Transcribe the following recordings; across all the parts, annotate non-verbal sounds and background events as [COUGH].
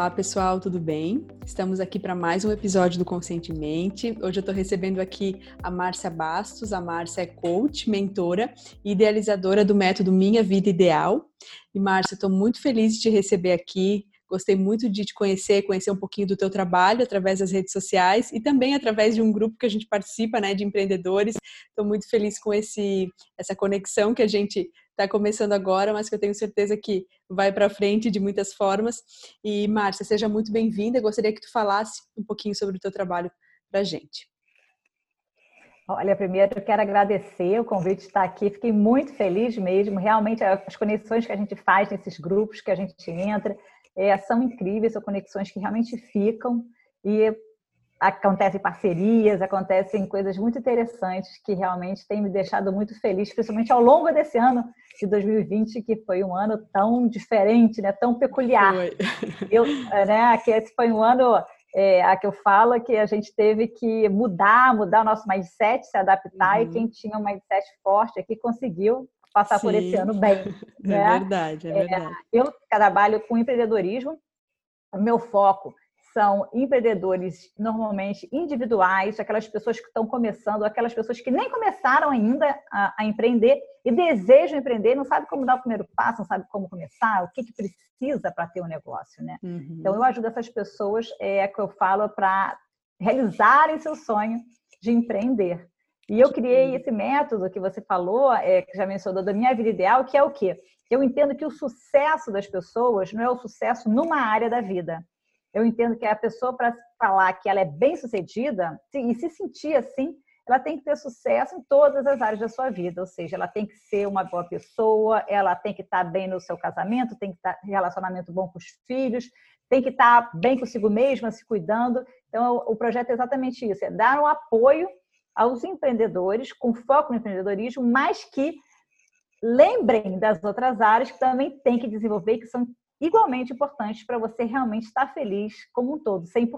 Olá, pessoal, tudo bem? Estamos aqui para mais um episódio do Conscientemente. Hoje eu estou recebendo aqui a Márcia Bastos. A Márcia é coach, mentora e idealizadora do método Minha Vida Ideal. E, Márcia, estou muito feliz de te receber aqui. Gostei muito de te conhecer, conhecer um pouquinho do teu trabalho através das redes sociais e também através de um grupo que a gente participa, né, de empreendedores. Estou muito feliz com esse essa conexão que a gente está começando agora, mas que eu tenho certeza que vai para frente de muitas formas. E Márcia, seja muito bem-vinda. Gostaria que tu falasse um pouquinho sobre o teu trabalho para a gente. Olha, primeiro eu quero agradecer o convite de estar aqui. Fiquei muito feliz mesmo. Realmente, as conexões que a gente faz nesses grupos que a gente entra, é, são incríveis, são conexões que realmente ficam e acontecem parcerias, acontecem coisas muito interessantes que realmente têm me deixado muito feliz, principalmente ao longo desse ano de 2020, que foi um ano tão diferente, né, tão peculiar. Foi. [LAUGHS] Eu, né, que esse foi um ano é, a que eu falo que a gente teve que mudar, mudar o nosso mindset, se adaptar, uhum. e quem tinha um mindset forte aqui conseguiu passar Sim. por esse ano bem. [LAUGHS] É né? É verdade, é verdade. É, eu trabalho com empreendedorismo, o meu foco são empreendedores normalmente individuais, aquelas pessoas que estão começando, aquelas pessoas que nem começaram ainda a, a empreender e desejam empreender, não sabe como dar o primeiro passo, não sabe como começar, o que, que precisa para ter um negócio, né? Uhum. Então eu ajudo essas pessoas, é que eu falo para realizarem seu sonho de empreender. E eu criei esse método que você falou, é, que já mencionou, da minha vida ideal, que é o quê? Eu entendo que o sucesso das pessoas não é o sucesso numa área da vida. Eu entendo que a pessoa, para falar que ela é bem sucedida e se sentir assim, ela tem que ter sucesso em todas as áreas da sua vida. Ou seja, ela tem que ser uma boa pessoa, ela tem que estar bem no seu casamento, tem que estar em relacionamento bom com os filhos, tem que estar bem consigo mesma, se cuidando. Então, o projeto é exatamente isso: é dar um apoio aos empreendedores, com foco no empreendedorismo, mas que lembrem das outras áreas que também tem que desenvolver, que são igualmente importantes para você realmente estar feliz como um todo, 100%.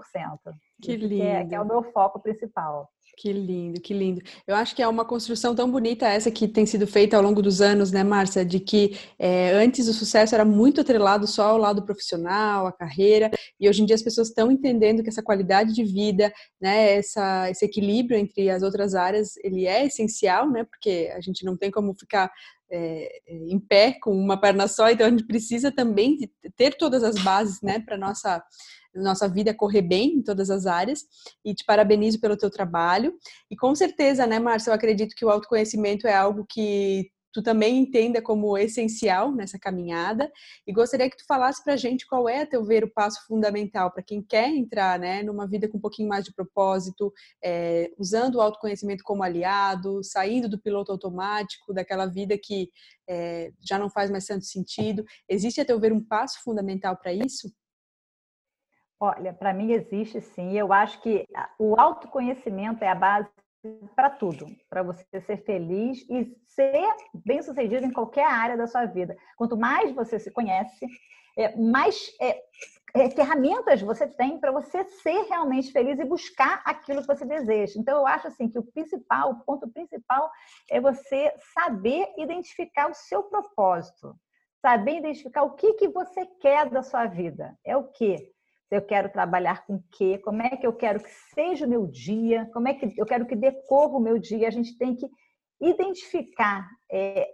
Que lindo. Que é, que é o meu foco principal. Que lindo, que lindo. Eu acho que é uma construção tão bonita essa que tem sido feita ao longo dos anos, né, Márcia? De que é, antes o sucesso era muito atrelado só ao lado profissional, à carreira, e hoje em dia as pessoas estão entendendo que essa qualidade de vida, né, essa, esse equilíbrio entre as outras áreas, ele é essencial, né? Porque a gente não tem como ficar é, em pé com uma perna só, então a gente precisa também ter todas as bases, né, para nossa nossa vida correr bem em todas as áreas e te parabenizo pelo teu trabalho. E com certeza, né, Márcia, eu acredito que o autoconhecimento é algo que tu também entenda como essencial nessa caminhada e gostaria que tu falasse para a gente qual é, a teu ver, o passo fundamental para quem quer entrar né, numa vida com um pouquinho mais de propósito, é, usando o autoconhecimento como aliado, saindo do piloto automático, daquela vida que é, já não faz mais tanto sentido. Existe, a teu ver, um passo fundamental para isso? Olha, para mim existe sim. Eu acho que o autoconhecimento é a base para tudo, para você ser feliz e ser bem-sucedido em qualquer área da sua vida. Quanto mais você se conhece, é, mais é, é, ferramentas você tem para você ser realmente feliz e buscar aquilo que você deseja. Então, eu acho assim que o principal, o ponto principal é você saber identificar o seu propósito, saber identificar o que, que você quer da sua vida. É o quê? Eu quero trabalhar com o quê, como é que eu quero que seja o meu dia, como é que eu quero que decorra o meu dia. A gente tem que identificar é,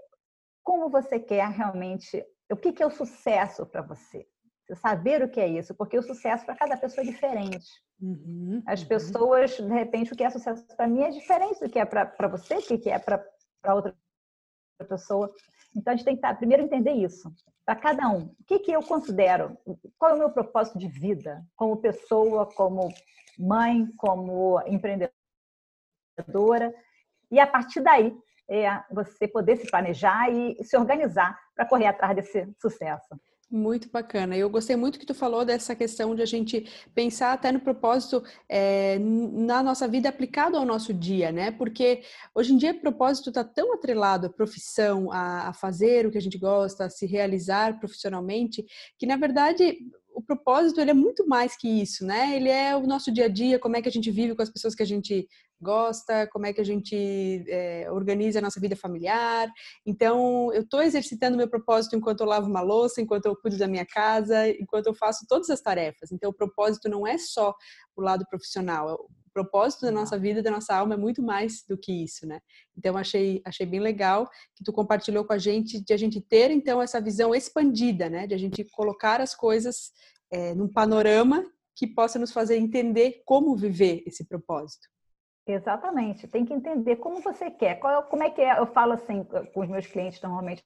como você quer realmente, o que, que é o sucesso para você. Você saber o que é isso, porque o sucesso para cada pessoa é diferente. Uhum, As uhum. pessoas, de repente, o que é sucesso para mim é diferente do que é para você, o que é para outra pessoa. Então, a gente tem que tá, primeiro entender isso para cada um. O que, que eu considero? Qual é o meu propósito de vida como pessoa, como mãe, como empreendedora? E a partir daí, é você poder se planejar e se organizar para correr atrás desse sucesso. Muito bacana. Eu gostei muito que tu falou dessa questão de a gente pensar até no propósito é, na nossa vida aplicado ao nosso dia, né? Porque hoje em dia o propósito está tão atrelado à profissão, a, a fazer o que a gente gosta, a se realizar profissionalmente, que na verdade o propósito ele é muito mais que isso, né? Ele é o nosso dia a dia, como é que a gente vive com as pessoas que a gente gosta, como é que a gente é, organiza a nossa vida familiar. Então, eu estou exercitando meu propósito enquanto eu lavo uma louça, enquanto eu cuido da minha casa, enquanto eu faço todas as tarefas. Então, o propósito não é só o lado profissional. O propósito da nossa vida, da nossa alma é muito mais do que isso, né? Então, achei, achei bem legal que tu compartilhou com a gente, de a gente ter, então, essa visão expandida, né? De a gente colocar as coisas é, num panorama que possa nos fazer entender como viver esse propósito. Exatamente, tem que entender como você quer, qual, como é que é, eu falo assim com os meus clientes normalmente,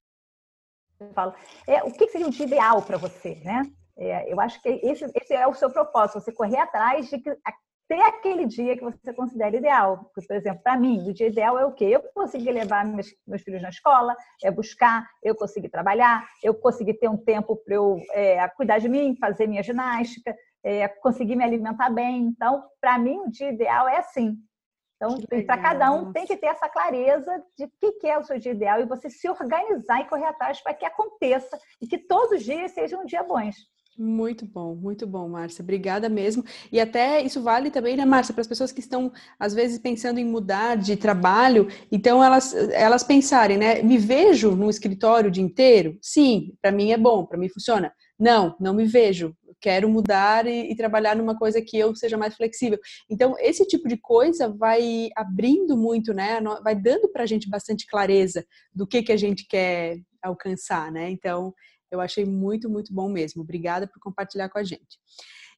eu falo, é, o que seria um dia ideal para você, né? É, eu acho que esse, esse, é o seu propósito, você correr atrás de ter aquele dia que você considera ideal. Porque, por exemplo, para mim, o dia ideal é o quê? Eu conseguir levar meus, meus, filhos na escola, é buscar, eu conseguir trabalhar, eu conseguir ter um tempo para eu é, cuidar de mim, fazer minha ginástica, é, conseguir me alimentar bem. Então, para mim, o dia ideal é assim. Então, para cada um tem que ter essa clareza de o que é o seu dia ideal e você se organizar e correr atrás para que aconteça e que todos os dias sejam um dia bons. Muito bom, muito bom, Márcia. Obrigada mesmo. E até isso vale também, né, Márcia, para as pessoas que estão, às vezes, pensando em mudar de trabalho. Então, elas, elas pensarem, né? Me vejo no escritório o dia inteiro? Sim, para mim é bom, para mim funciona. Não, não me vejo. Quero mudar e, e, trabalhar numa coisa que eu seja mais flexível. Então, esse tipo de coisa vai abrindo muito, né? Vai dando para a gente bastante clareza do que, que a gente quer alcançar, né? Então, eu achei muito, muito bom mesmo. Obrigada por compartilhar com a gente.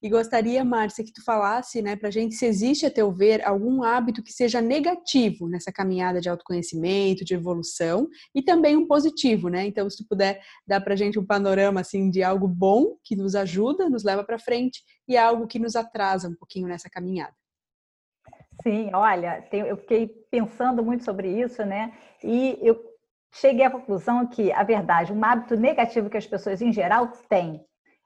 E gostaria, Márcia, que tu falasse né, a gente se existe, a teu ver, algum hábito que seja negativo nessa caminhada de autoconhecimento, de evolução, e também um positivo, né? Então, se tu puder dar para a gente um panorama assim de algo bom que nos ajuda, nos leva para frente, e algo que nos atrasa um pouquinho nessa caminhada. Sim, olha, eu fiquei pensando muito sobre isso, né? E eu cheguei à conclusão que a verdade, um hábito negativo que as pessoas em geral têm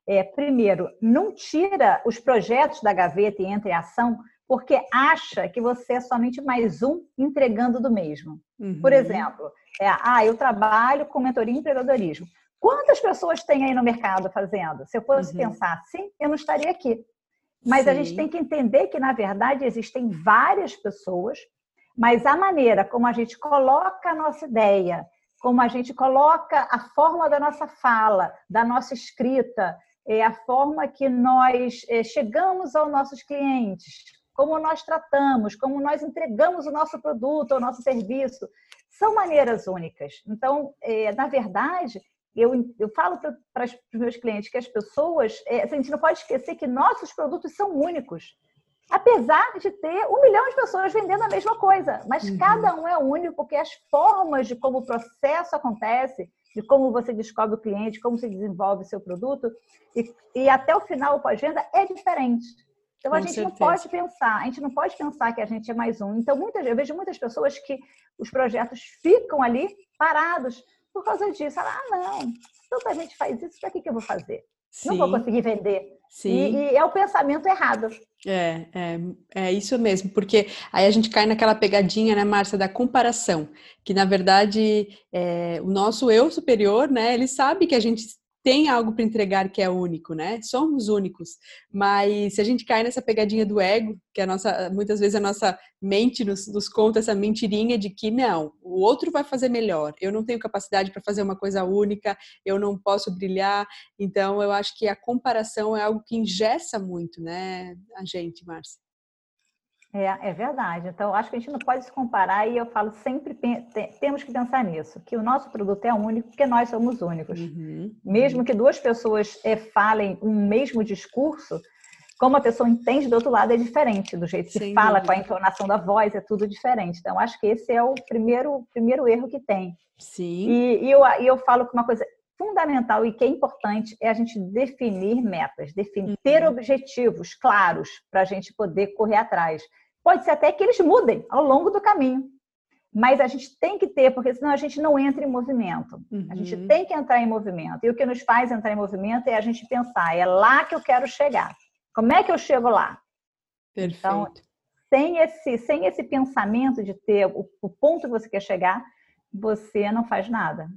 é, primeiro, não tira os projetos da gaveta e entra em ação porque acha que você é somente mais um entregando do mesmo. Uhum. Por exemplo, é, ah, eu trabalho com mentoria em empreendedorismo. Quantas pessoas tem aí no mercado fazendo? Se eu fosse uhum. pensar assim, eu não estaria aqui. Mas Sim. a gente tem que entender que, na verdade, existem várias pessoas, mas a maneira como a gente coloca a nossa ideia, como a gente coloca a forma da nossa fala, da nossa escrita, é a forma que nós é, chegamos aos nossos clientes, como nós tratamos, como nós entregamos o nosso produto, o nosso serviço, são maneiras únicas. Então, é, na verdade, eu, eu falo para os meus clientes que as pessoas, é, a gente não pode esquecer que nossos produtos são únicos apesar de ter um milhão de pessoas vendendo a mesma coisa, mas uhum. cada um é único porque as formas de como o processo acontece, de como você descobre o cliente, como se desenvolve o seu produto e, e até o final o pós-venda é diferente. Então a gente certeza. não pode pensar, a gente não pode pensar que a gente é mais um. Então muitas, eu vejo muitas pessoas que os projetos ficam ali parados por causa disso. Ah, não, tanta gente faz isso, para que, que eu vou fazer? Sim. Não vou conseguir vender. Sim. E, e, é o pensamento errado. É, é, é isso mesmo, porque aí a gente cai naquela pegadinha, né, Márcia, da comparação, que na verdade é, o nosso eu superior, né, ele sabe que a gente tem algo para entregar que é único, né? Somos únicos. Mas se a gente cai nessa pegadinha do ego, que a nossa, muitas vezes a nossa mente nos, nos conta essa mentirinha de que não, o outro vai fazer melhor. Eu não tenho capacidade para fazer uma coisa única, eu não posso brilhar. Então, eu acho que a comparação é algo que ingessa muito, né, a gente, Márcia. É, é verdade. Então, acho que a gente não pode se comparar e eu falo sempre, temos que pensar nisso, que o nosso produto é único porque nós somos únicos. Uhum. Mesmo que duas pessoas é, falem um mesmo discurso, como a pessoa entende do outro lado é diferente, do jeito que Sem fala, dúvida. com a entonação da voz, é tudo diferente. Então, acho que esse é o primeiro, primeiro erro que tem. Sim. E, e eu, e eu falo que uma coisa fundamental e que é importante é a gente definir metas, definir, ter uhum. objetivos claros para a gente poder correr atrás. Pode ser até que eles mudem ao longo do caminho, mas a gente tem que ter, porque senão a gente não entra em movimento. Uhum. A gente uhum. tem que entrar em movimento. E o que nos faz entrar em movimento é a gente pensar, é lá que eu quero chegar. Como é que eu chego lá? Perfeito. Então, sem esse, sem esse pensamento de ter o, o ponto que você quer chegar, você não faz nada.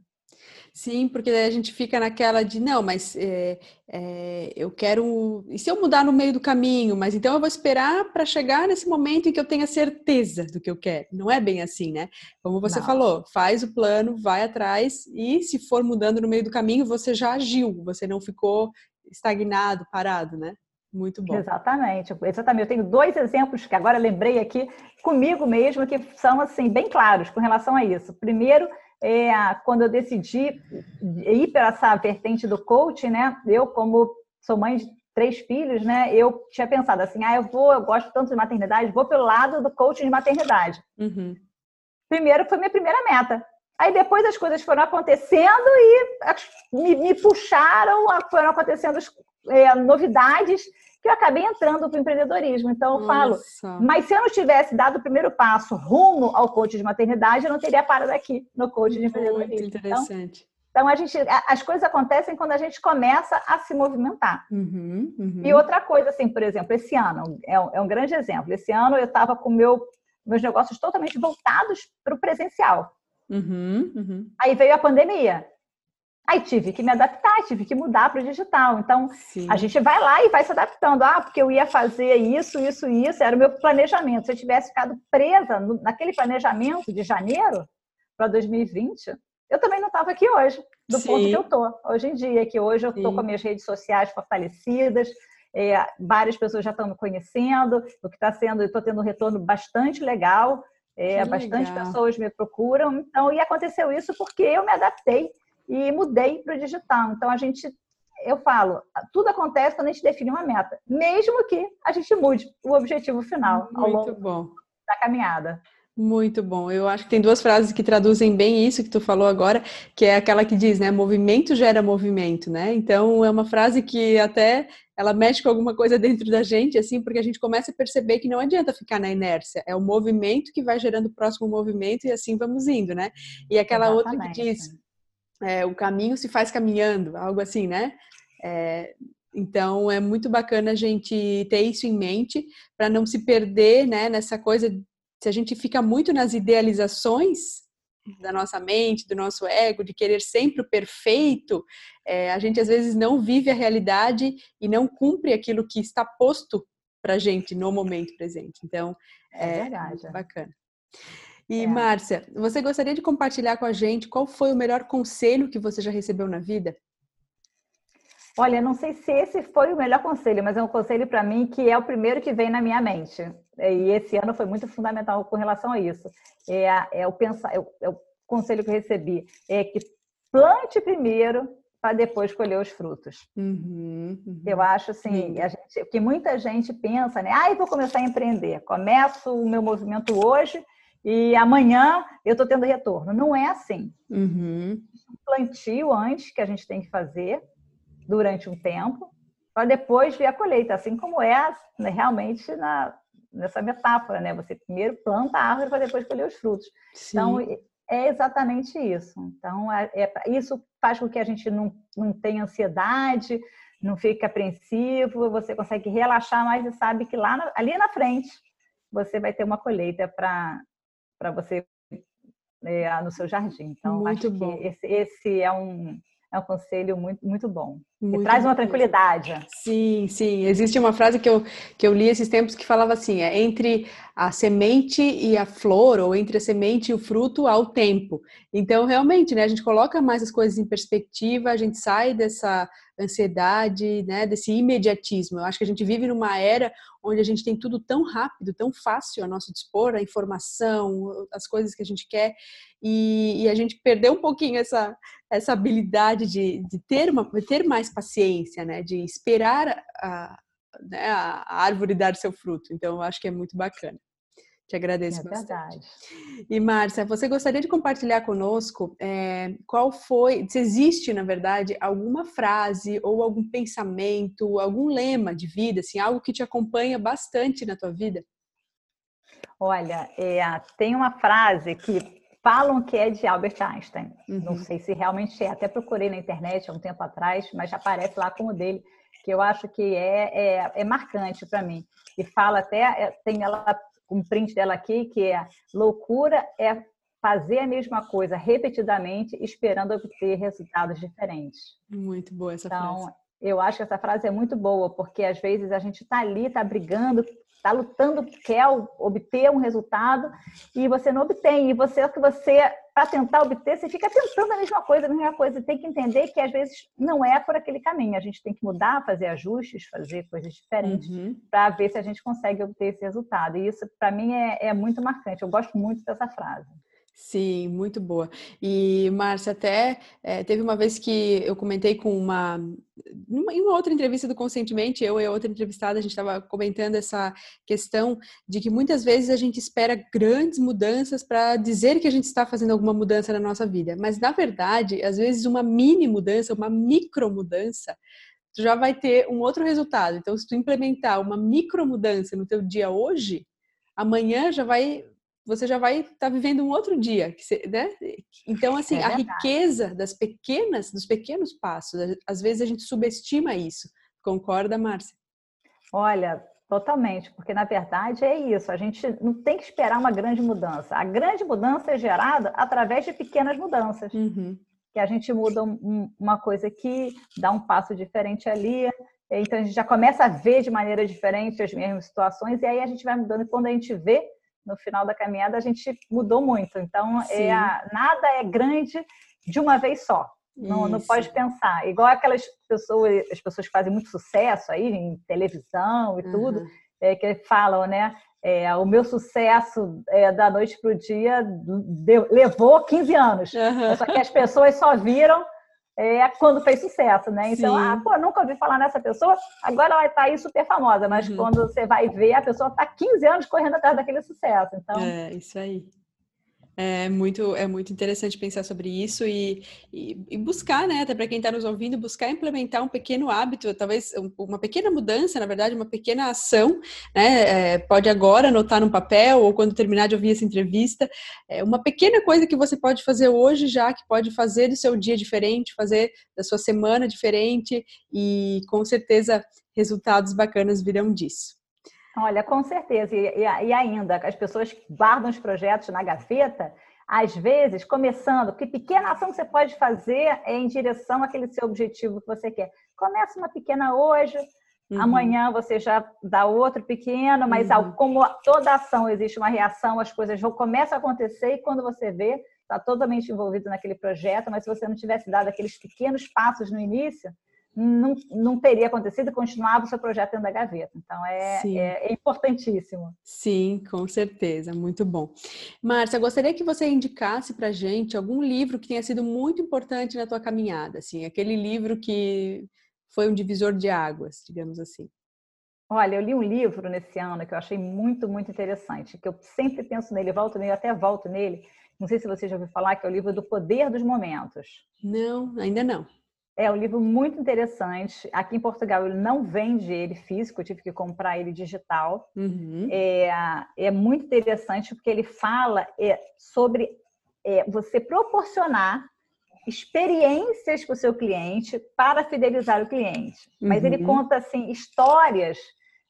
Sim, porque daí a gente fica naquela de não, mas é, é, eu quero. E se eu mudar no meio do caminho? Mas então eu vou esperar para chegar nesse momento em que eu tenha certeza do que eu quero. Não é bem assim, né? Como você não. falou, faz o plano, vai atrás e se for mudando no meio do caminho, você já agiu, você não ficou estagnado, parado, né? Muito bom. Exatamente, exatamente. Eu tenho dois exemplos que agora lembrei aqui comigo mesmo que são assim bem claros com relação a isso. Primeiro, é, quando eu decidi ir para essa vertente do coaching, né? Eu, como sou mãe de três filhos, né? Eu tinha pensado assim, ah, eu vou, eu gosto tanto de maternidade, vou pelo lado do coaching de maternidade. Uhum. Primeiro foi minha primeira meta. Aí depois as coisas foram acontecendo e me, me puxaram, foram acontecendo é, novidades que eu acabei entrando para o empreendedorismo. Então, eu falo, mas se eu não tivesse dado o primeiro passo rumo ao coach de maternidade, eu não teria parado aqui no coach de empreendedorismo. Muito então, interessante. Então, então, a gente, as coisas acontecem quando a gente começa a se movimentar. Uhum, uhum. E outra coisa, assim, por exemplo, esse ano, é um, é um grande exemplo. Esse ano eu estava com meu, meus negócios totalmente voltados para o presencial. Uhum, uhum, Aí veio a pandemia. Aí tive que me adaptar, tive que mudar para o digital. Então, Sim. a gente vai lá e vai se adaptando. Ah, porque eu ia fazer isso, isso, isso, era o meu planejamento. Se eu tivesse ficado presa no, naquele planejamento de janeiro para 2020, eu também não estava aqui hoje, do Sim. ponto que eu estou hoje em dia, que hoje eu estou com as minhas redes sociais fortalecidas, é, várias pessoas já estão me conhecendo, o que está sendo, estou tendo um retorno bastante legal, é, bastante legal. pessoas me procuram, então, e aconteceu isso porque eu me adaptei e mudei para o digital. Então, a gente, eu falo, tudo acontece quando a gente define uma meta, mesmo que a gente mude o objetivo final ao Muito longo bom. da caminhada. Muito bom. Eu acho que tem duas frases que traduzem bem isso que tu falou agora, que é aquela que diz, né, movimento gera movimento, né? Então é uma frase que até ela mexe com alguma coisa dentro da gente, assim, porque a gente começa a perceber que não adianta ficar na inércia, é o movimento que vai gerando o próximo movimento e assim vamos indo, né? E aquela Exatamente. outra que diz, é, o caminho se faz caminhando, algo assim, né? É, então é muito bacana a gente ter isso em mente para não se perder, né? Nessa coisa, se a gente fica muito nas idealizações da nossa mente, do nosso ego, de querer sempre o perfeito, é, a gente às vezes não vive a realidade e não cumpre aquilo que está posto para gente no momento presente. Então é, é verdade. bacana. E, é. Márcia, você gostaria de compartilhar com a gente qual foi o melhor conselho que você já recebeu na vida? Olha, não sei se esse foi o melhor conselho, mas é um conselho para mim que é o primeiro que vem na minha mente. E esse ano foi muito fundamental com relação a isso. É, é, o, pensar, é, o, é o conselho que eu recebi. É que plante primeiro para depois colher os frutos. Uhum, uhum. Eu acho assim, gente, que muita gente pensa, né? Ah, eu vou começar a empreender. Começo o meu movimento hoje e amanhã eu estou tendo retorno. Não é assim. Uhum. Um plantio antes que a gente tem que fazer durante um tempo, para depois vir a colheita, assim como é né, realmente na, nessa metáfora, né? Você primeiro planta a árvore para depois colher os frutos. Sim. Então, é exatamente isso. Então, é, é, isso faz com que a gente não, não tenha ansiedade, não fique apreensivo, você consegue relaxar mais e sabe que lá ali na frente você vai ter uma colheita para para você é, no seu jardim. Então, muito acho bom. que esse, esse é um é um conselho muito, muito bom. Muito traz uma tranquilidade. Sim, sim. Existe uma frase que eu, que eu li esses tempos que falava assim: é entre a semente e a flor, ou entre a semente e o fruto, há o tempo. Então, realmente, né, a gente coloca mais as coisas em perspectiva, a gente sai dessa ansiedade, né, desse imediatismo. Eu acho que a gente vive numa era onde a gente tem tudo tão rápido, tão fácil a nosso dispor, a informação, as coisas que a gente quer, e, e a gente perdeu um pouquinho essa, essa habilidade de, de ter, uma, ter mais paciência, né, de esperar a, né, a árvore dar seu fruto. Então, eu acho que é muito bacana. Te agradeço é bastante. Verdade. E Márcia, você gostaria de compartilhar conosco é, qual foi, se existe, na verdade, alguma frase ou algum pensamento, algum lema de vida, assim, algo que te acompanha bastante na tua vida? Olha, é, tem uma frase que falam que é de Albert Einstein. Uhum. Não sei se realmente é. Até procurei na internet há um tempo atrás, mas já aparece lá como dele, que eu acho que é, é, é marcante para mim. E fala até, é, tem ela um print dela aqui, que é loucura é fazer a mesma coisa repetidamente, esperando obter resultados diferentes. Muito boa essa então, frase. Eu acho que essa frase é muito boa, porque às vezes a gente está ali, está brigando, está lutando, quer obter um resultado e você não obtém. E você, que você, para tentar obter, você fica tentando a mesma coisa, a mesma coisa. Tem que entender que às vezes não é por aquele caminho. A gente tem que mudar, fazer ajustes, fazer coisas diferentes uhum. para ver se a gente consegue obter esse resultado. E isso, para mim, é, é muito marcante. Eu gosto muito dessa frase. Sim, muito boa. E, Márcia, até é, teve uma vez que eu comentei com uma. Numa, em uma outra entrevista do Consentemente, eu e outra entrevistada, a gente estava comentando essa questão de que muitas vezes a gente espera grandes mudanças para dizer que a gente está fazendo alguma mudança na nossa vida. Mas, na verdade, às vezes uma mini mudança, uma micro mudança, tu já vai ter um outro resultado. Então, se tu implementar uma micro mudança no teu dia hoje, amanhã já vai você já vai estar tá vivendo um outro dia, né? Então, assim, é a riqueza das pequenas, dos pequenos passos, às vezes a gente subestima isso. Concorda, Márcia? Olha, totalmente, porque na verdade é isso. A gente não tem que esperar uma grande mudança. A grande mudança é gerada através de pequenas mudanças. Uhum. Que a gente muda um, uma coisa aqui, dá um passo diferente ali, então a gente já começa a ver de maneira diferente as mesmas situações, e aí a gente vai mudando. E quando a gente vê, no final da caminhada a gente mudou muito. Então, é a, nada é grande de uma vez só. Não, não, pode pensar. Igual aquelas pessoas, as pessoas que fazem muito sucesso aí em televisão e uhum. tudo, é, que falam, né? É, o meu sucesso é, da noite para o dia levou 15 anos. Uhum. Só que as pessoas só viram é, quando fez sucesso, né? Então, Sim. ah, pô, nunca ouvi falar nessa pessoa, agora ela vai estar tá aí super famosa, mas uhum. quando você vai ver, a pessoa está 15 anos correndo atrás daquele sucesso. Então... É, isso aí. É muito, é muito interessante pensar sobre isso e, e, e buscar, né, até para quem está nos ouvindo, buscar implementar um pequeno hábito, talvez uma pequena mudança, na verdade, uma pequena ação, né, é, pode agora anotar num papel ou quando terminar de ouvir essa entrevista, é uma pequena coisa que você pode fazer hoje já, que pode fazer do seu dia diferente, fazer da sua semana diferente e com certeza resultados bacanas virão disso. Olha, com certeza. E, e, ainda, as pessoas guardam os projetos na gaveta, às vezes, começando, que pequena ação que você pode fazer é em direção àquele seu objetivo que você quer. Começa uma pequena hoje, uhum. amanhã você já dá outro pequeno, mas uhum. como toda ação existe uma reação, as coisas vão, começam a acontecer e quando você vê, está totalmente envolvido naquele projeto, mas se você não tivesse dado aqueles pequenos passos no início, não, não teria acontecido e continuava o seu projeto dentro da gaveta. Então, é, é, é, importantíssimo. Sim, com certeza. Muito bom. Márcia, gostaria que você indicasse para gente algum livro que tenha sido muito importante na tua caminhada, assim, aquele livro que foi um divisor de águas, digamos assim. Olha, eu li um livro nesse ano que eu achei muito, muito interessante, que eu sempre penso nele, volto nele, até volto nele. Não sei se você já ouviu falar, que é o livro do Poder dos Momentos. Não, ainda não. É um livro muito interessante. Aqui em Portugal ele não vende ele físico, eu tive que comprar ele digital. Uhum. É, é muito interessante porque ele fala é, sobre é, você proporcionar experiências para o seu cliente para fidelizar o cliente. Mas ele uhum. conta assim histórias.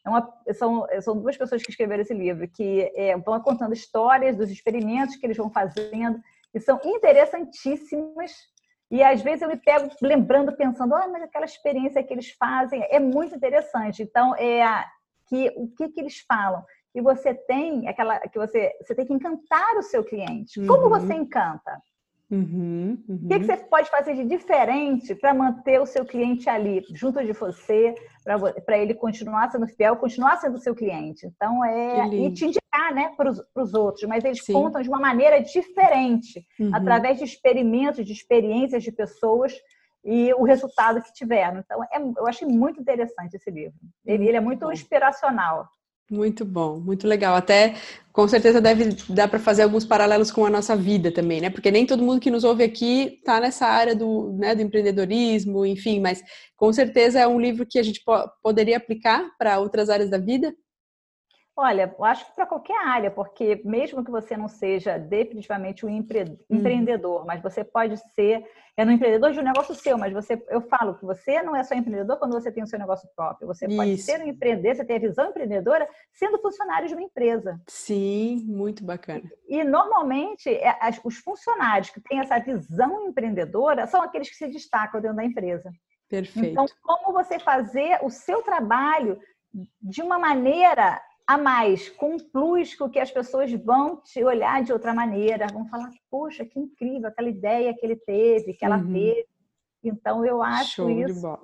É uma, são, são duas pessoas que escreveram esse livro que é, vão contando histórias dos experimentos que eles vão fazendo e são interessantíssimas e às vezes eu me pego lembrando, pensando, oh, mas aquela experiência que eles fazem é muito interessante. Então, é que o que, que eles falam? E você tem aquela que você, você tem que encantar o seu cliente. Como uhum. você encanta? Uhum, uhum. O que, que, você pode fazer de diferente para manter o seu cliente ali, junto de você, para ele continuar sendo fiel, continuar sendo seu cliente? Então, é. E te indicar né, para os outros, mas eles Sim. contam de uma maneira diferente, uhum. através de experimentos, de experiências de pessoas e o resultado que tiveram. Então, é, eu achei muito interessante esse livro. Ele, ele é muito inspiracional. Muito bom, muito legal. Até com certeza deve dar para fazer alguns paralelos com a nossa vida também, né? Porque nem todo mundo que nos ouve aqui está nessa área do, né, do empreendedorismo, enfim, mas com certeza é um livro que a gente po poderia aplicar para outras áreas da vida. Olha, eu acho que para qualquer área, porque mesmo que você não seja definitivamente um empre... uhum. empreendedor, mas você pode ser é um empreendedor de um negócio seu, mas você, eu falo que você não é só empreendedor quando você tem o seu negócio próprio. Você Isso. pode ser um empreendedor, você tem a visão empreendedora sendo funcionário de uma empresa. Sim, muito bacana. E, normalmente é, os funcionários que têm essa visão empreendedora são aqueles que se destacam dentro da empresa. Perfeito. Então, como você fazer o seu trabalho de uma maneira a mais, com um plus que as pessoas vão te olhar de outra maneira, vão falar, poxa, que incrível aquela ideia que ele teve, que ela uhum. teve. Então, eu acho Show isso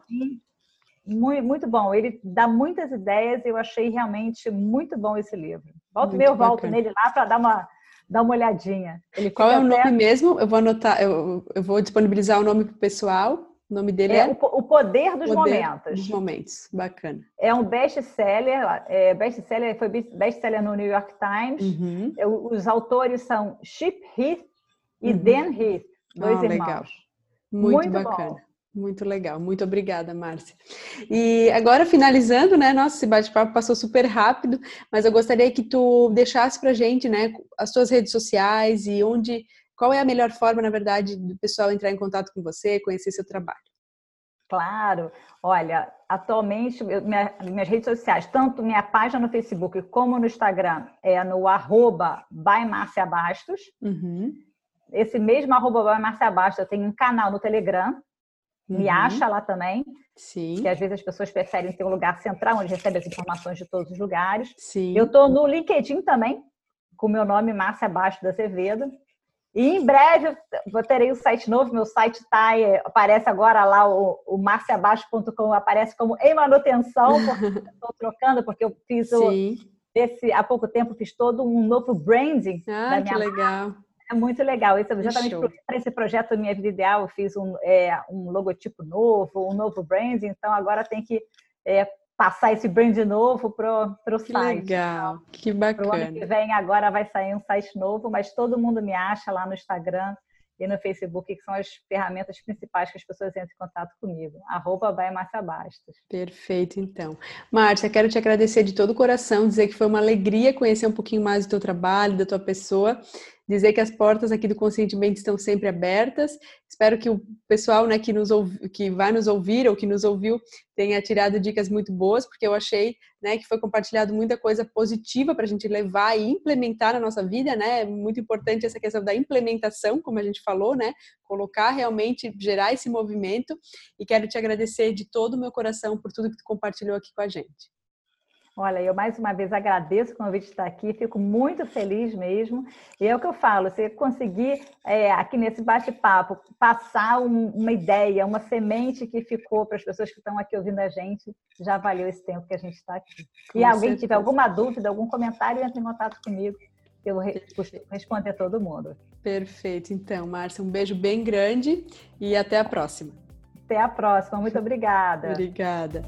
muito, muito bom. Ele dá muitas ideias e eu achei realmente muito bom esse livro. Volto e eu volto nele lá para dar uma, dar uma olhadinha. Ele Qual é o nome mesmo? Eu vou anotar, eu, eu vou disponibilizar o nome para o pessoal. O nome dele é, é... O Poder dos Poder Momentos. Dos Momentos, bacana. É um best-seller, é, best-seller foi best-seller no New York Times. Uhum. Os autores são Chip Heath e uhum. Dan Heath, dois ah, irmãos. Legal. Muito, Muito bacana. Bom. Muito legal, muito obrigada, Márcia. E agora, finalizando, né? Nossa, esse bate-papo passou super rápido, mas eu gostaria que tu deixasse pra gente, né, as tuas redes sociais e onde qual é a melhor forma, na verdade, do pessoal entrar em contato com você, conhecer seu trabalho? Claro. Olha, atualmente, minha, minhas redes sociais, tanto minha página no Facebook como no Instagram, é no arroba Bastos. Uhum. Esse mesmo arroba Bastos, eu tenho um canal no Telegram, uhum. me acha lá também. Sim. Que às vezes as pessoas preferem ter um lugar central, onde recebe as informações de todos os lugares. Sim. Eu estou no LinkedIn também, com o meu nome, Márcia Bastos da Azevedo. E em breve eu terei o um site novo, meu site tá, aparece agora lá, o, o marciabaixo.com aparece como em manutenção, porque estou [LAUGHS] trocando, porque eu fiz o, esse, há pouco tempo fiz todo um novo branding. Ah, da minha que legal. Marca. É muito legal. Isso, exatamente para esse projeto Minha Vida Ideal, eu fiz um, é, um logotipo novo, um novo branding, então agora tem que é, passar esse brand novo para o site. Legal, que bacana. Pro ano que vem agora vai sair um site novo, mas todo mundo me acha lá no Instagram e no Facebook, que são as ferramentas principais que as pessoas entram em contato comigo. Arroba vai Márcia Bastos. Perfeito, então. Márcia, quero te agradecer de todo o coração, dizer que foi uma alegria conhecer um pouquinho mais do teu trabalho, da tua pessoa dizer que as portas aqui do Conscientemente estão sempre abertas. Espero que o pessoal né, que, nos ouvi, que vai nos ouvir ou que nos ouviu tenha tirado dicas muito boas, porque eu achei né, que foi compartilhado muita coisa positiva para a gente levar e implementar na nossa vida, né? É muito importante essa questão da implementação, como a gente falou, né? Colocar realmente, gerar esse movimento. E quero te agradecer de todo o meu coração por tudo que tu compartilhou aqui com a gente. Olha, eu mais uma vez agradeço o convite de estar aqui, fico muito feliz mesmo. E é o que eu falo, se conseguir é, aqui nesse bate-papo passar um, uma ideia, uma semente que ficou para as pessoas que estão aqui ouvindo a gente, já valeu esse tempo que a gente está aqui. Com e certeza. alguém tiver alguma dúvida, algum comentário, entre em contato comigo, que eu vou responder todo mundo. Perfeito. Então, Márcia, um beijo bem grande e até a próxima. Até a próxima. Muito obrigada. Obrigada.